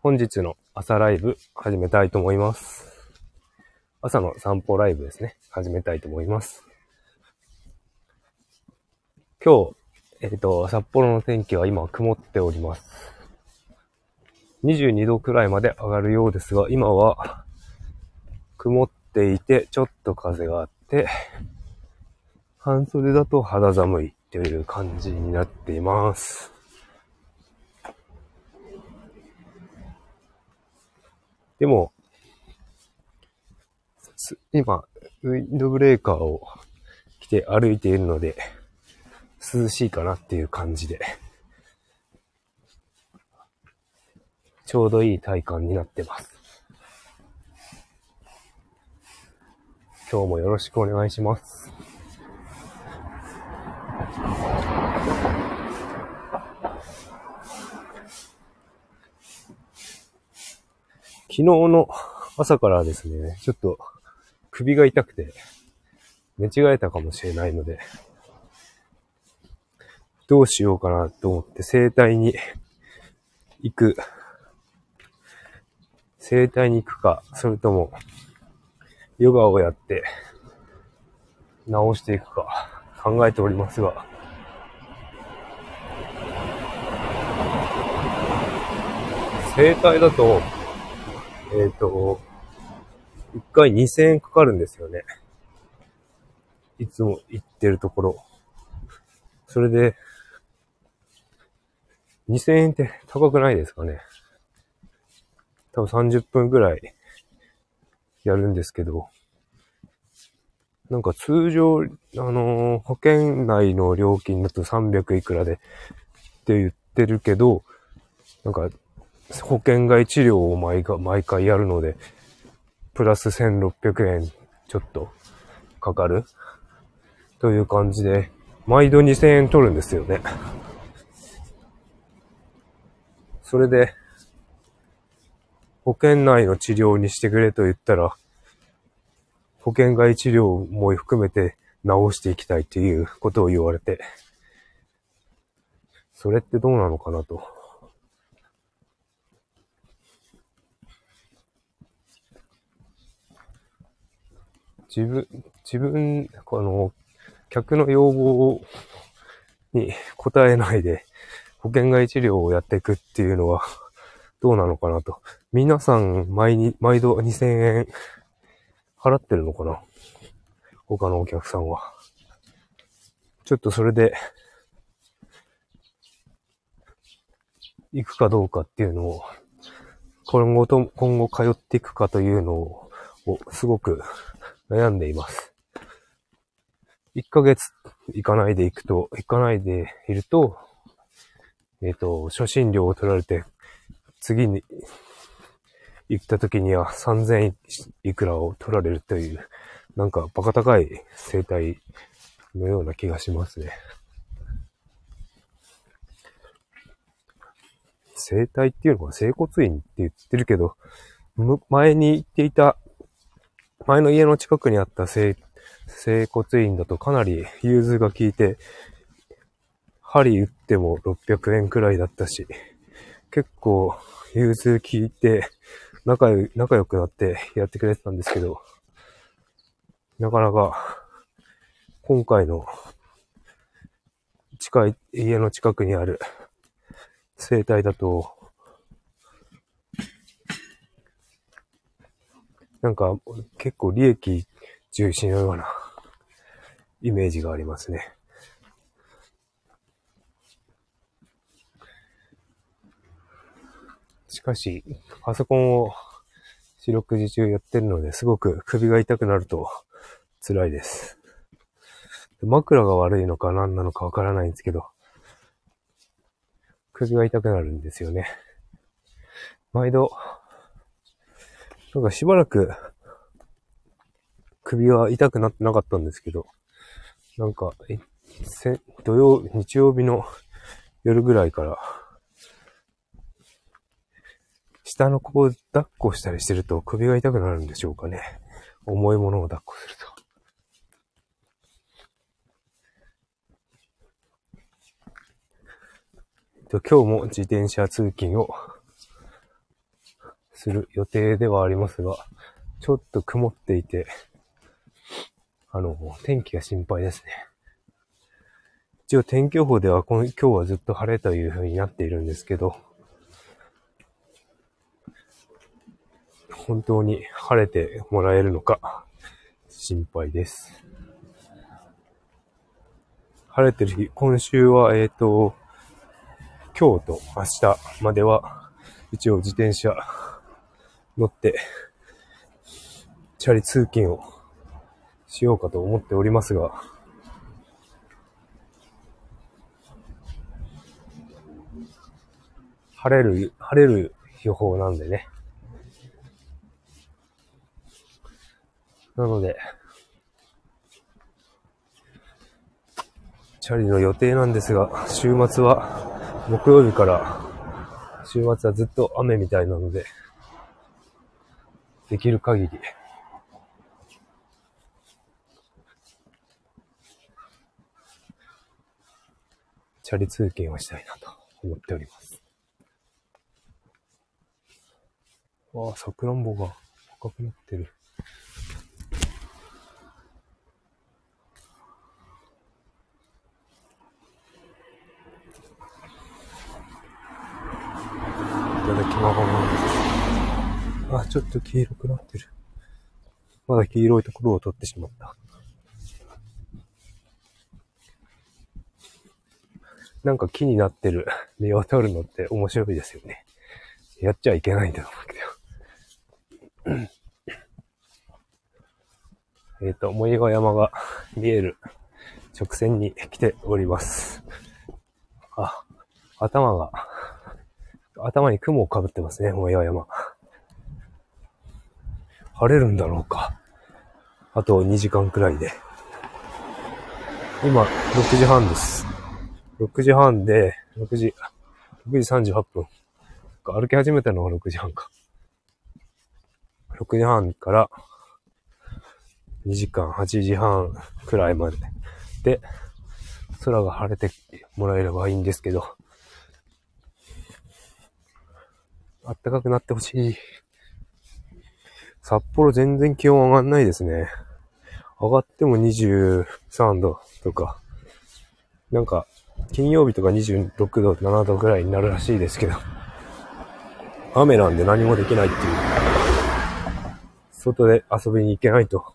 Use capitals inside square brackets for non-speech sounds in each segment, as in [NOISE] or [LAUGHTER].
本日の朝ライブ始めたいと思います。朝の散歩ライブですね。始めたいと思います。今日、えっ、と、札幌の天気は今曇っております。22度くらいまで上がるようですが、今は曇っていて、ちょっと風があって、半袖だと肌寒いという感じになっています。でも、今、ウィンドブレーカーを着て歩いているので、涼しいかなっていう感じで、ちょうどいい体感になってます。今日もよろしくお願いします。昨日の朝からですね、ちょっと首が痛くて寝違えたかもしれないので、どうしようかなと思って整体に行く。整体に行くか、それともヨガをやって治していくか考えておりますが、整体だと、えっ、と、1回2000円かかるんですよね。いつも行ってるところ。それで、2000円って高くないですかね。多分30分ぐらいやるんですけど、なんか通常、あのー保険内の料金だと300いくらでって言ってるけど、なんか保険外治療を毎回毎回やるので、プラス1600円ちょっとかかる？という感じで、毎度2000円取るんですよね。それで、保険内の治療にしてくれと言ったら、保険外治療も含めて治していきたいっていうことを言われて、それってどうなのかなと。自分、自分、この、客の要望に [LAUGHS] 応えないで、保険外治療をやっていくっていうのは、どうなのかなと。皆さん、毎に、毎度2000円払ってるのかな他のお客さんは。ちょっとそれで、行くかどうかっていうのを、今後と、今後通っていくかというのを、をすごく悩んでいます。1ヶ月行かないで行くと、行かないでいると、えっ、と、初診料を取られて、次に行った時には3000いくらを取られるという、なんかバカ高い生態のような気がしますね。生態っていうのが整骨院って言ってるけど、前に行っていた、前の家の近くにあった整整骨院だとかなり融通が効いて、針打っても600円くらいだったし、結構融通効いて、仲良仲良くなってやってくれてたんですけど、なかなか、今回の近い、家の近くにある生態だと、なんか結構利益重視のようなイメージがありますね。しかし、パソコンを四六時中やってるので、すごく首が痛くなると辛いです。枕が悪いのか何なのかわからないんですけど、首が痛くなるんですよね。毎度、なんかしばらく首は痛くなってなかったんですけど、なんか、え土曜、日曜日の夜ぐらいから、下の子を抱っこしたりしてると首が痛くなるんでしょうかね。重いものを抱っこする。と今日も自転車通勤をする予定ではありますが、ちょっと曇っていて、あの、天気が心配ですね。一応天気予報では今日はずっと晴れという風になっているんですけど、本当に晴れてもらえるのか心配です。晴れてる日、今週は、えっ、ー、と、今日と明日までは、一応自転車乗って、チャリ通勤をしようかと思っておりますが、晴れる、晴れる予報なんでね。なので、チャリの予定なんですが、週末は、木曜日から、週末はずっと雨みたいなので、できる限り、チャリ通勤をしたいなと思っております。わあ、さくらんぼが赤くなってる。いただきます。あ、ちょっと黄色くなってる。まだ黄色いところを取ってしまった。なんか木になってる実を取るのって面白いですよね。やっちゃいけないんだと思うけど。えっと、萌川山が見える直線に来ております。あ、頭が、頭に雲をかぶってますね、萌川山。晴れるんだろうか。あと2時間くらいで。今、6時半です。6時半で、6時、6時38分。歩き始めたのが6時半か。6時半から2時間、8時半くらいまで。で、空が晴れてもらえればいいんですけど、あったかくなってほしい。札幌全然気温上がんないですね。上がっても23度とか。なんか、金曜日とか26度、7度ぐらいになるらしいですけど、雨なんで何もできないっていう。外で遊びに行けないと。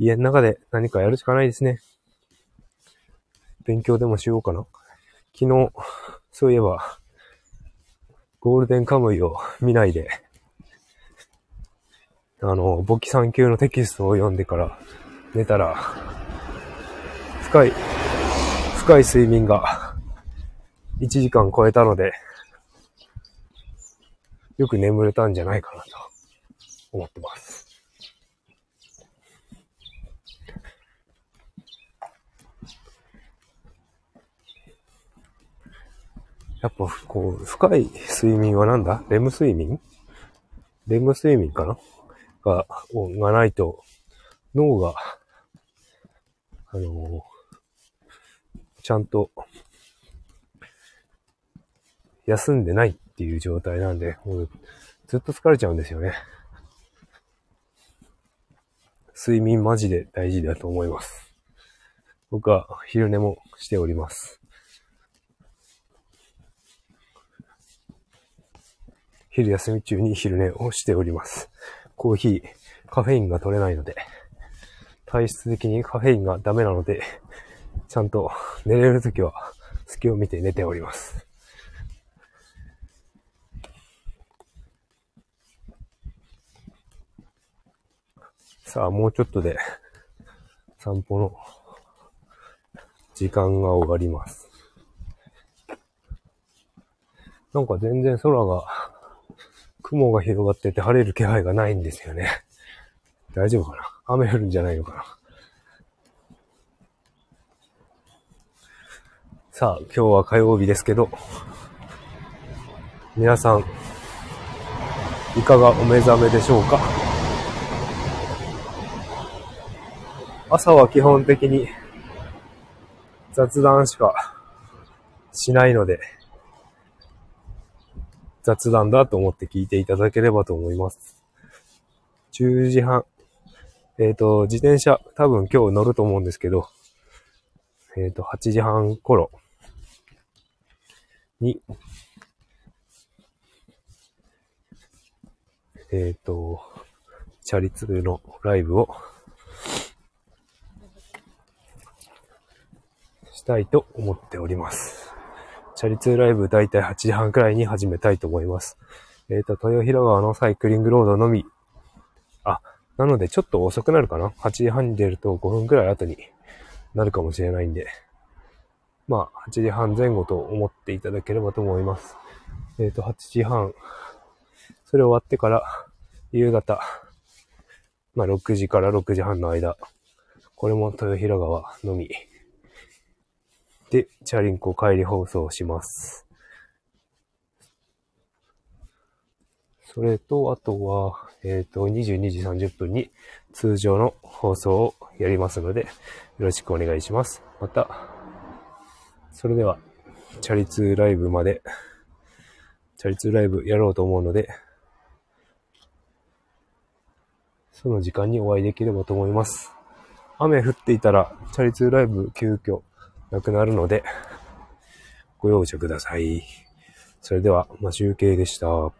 家の中で何かやるしかないですね。勉強でもしようかな。昨日、そういえば、ゴールデンカムイを見ないで、あの、簿記3級のテキストを読んでから寝たら、深い深い睡眠が1時間超えたので、よく眠れたんじゃないかなと思ってます。やっぱ、こう、深い睡眠はなんだ？レム睡眠？レム睡眠かな？が、がないと、脳が、あのー、ちゃんと休んでないっていう状態なんで、もうずっと疲れちゃうんですよね。睡眠マジで大事だと思います。僕は昼寝もしております。昼休み中に昼寝をしております。コーヒー、カフェインが取れないので、体質的にカフェインがダメなので、ちゃんと寝れるときは隙を見て寝ております。さあ、もうちょっとで散歩の時間が終わります。なんか全然空が、雲が広がってて晴れる気配がないんですよね。大丈夫かな？雨降るんじゃないのかな？さあ、今日は火曜日ですけど、皆さん、いかがお目覚めでしょうか？朝は基本的に雑談しかしないので、雑談だと思って聞いていただければと思います。10時半。えっ、ー、と、自転車、多分今日乗ると思うんですけど、えっ、ー、と、8時半頃に、えっ、ー、と、チャリ通のライブをしたいと思っております。チャリ通ライブだいたい8時半くらいに始めたいと思います。えっ、ー、と、豊広川のサイクリングロードのみ。あ、なのでちょっと遅くなるかな ?8 時半に出ると5分くらい後になるかもしれないんで。まあ、8時半前後と思っていただければと思います。えっ、ー、と、8時半。それ終わってから、夕方。まあ、6時から6時半の間。これも豊平川のみ。で、チャリンコ帰り放送します。それと、あとは、えっ、ー、と、22時30分に通常の放送をやりますので、よろしくお願いします。また、それでは、チャリ通ライブまで、チャリ通ライブやろうと思うので、その時間にお会いできればと思います。雨降っていたら、チャリ通ライブ急遽なくなるので、ご容赦ください。それでは、ま集計でした。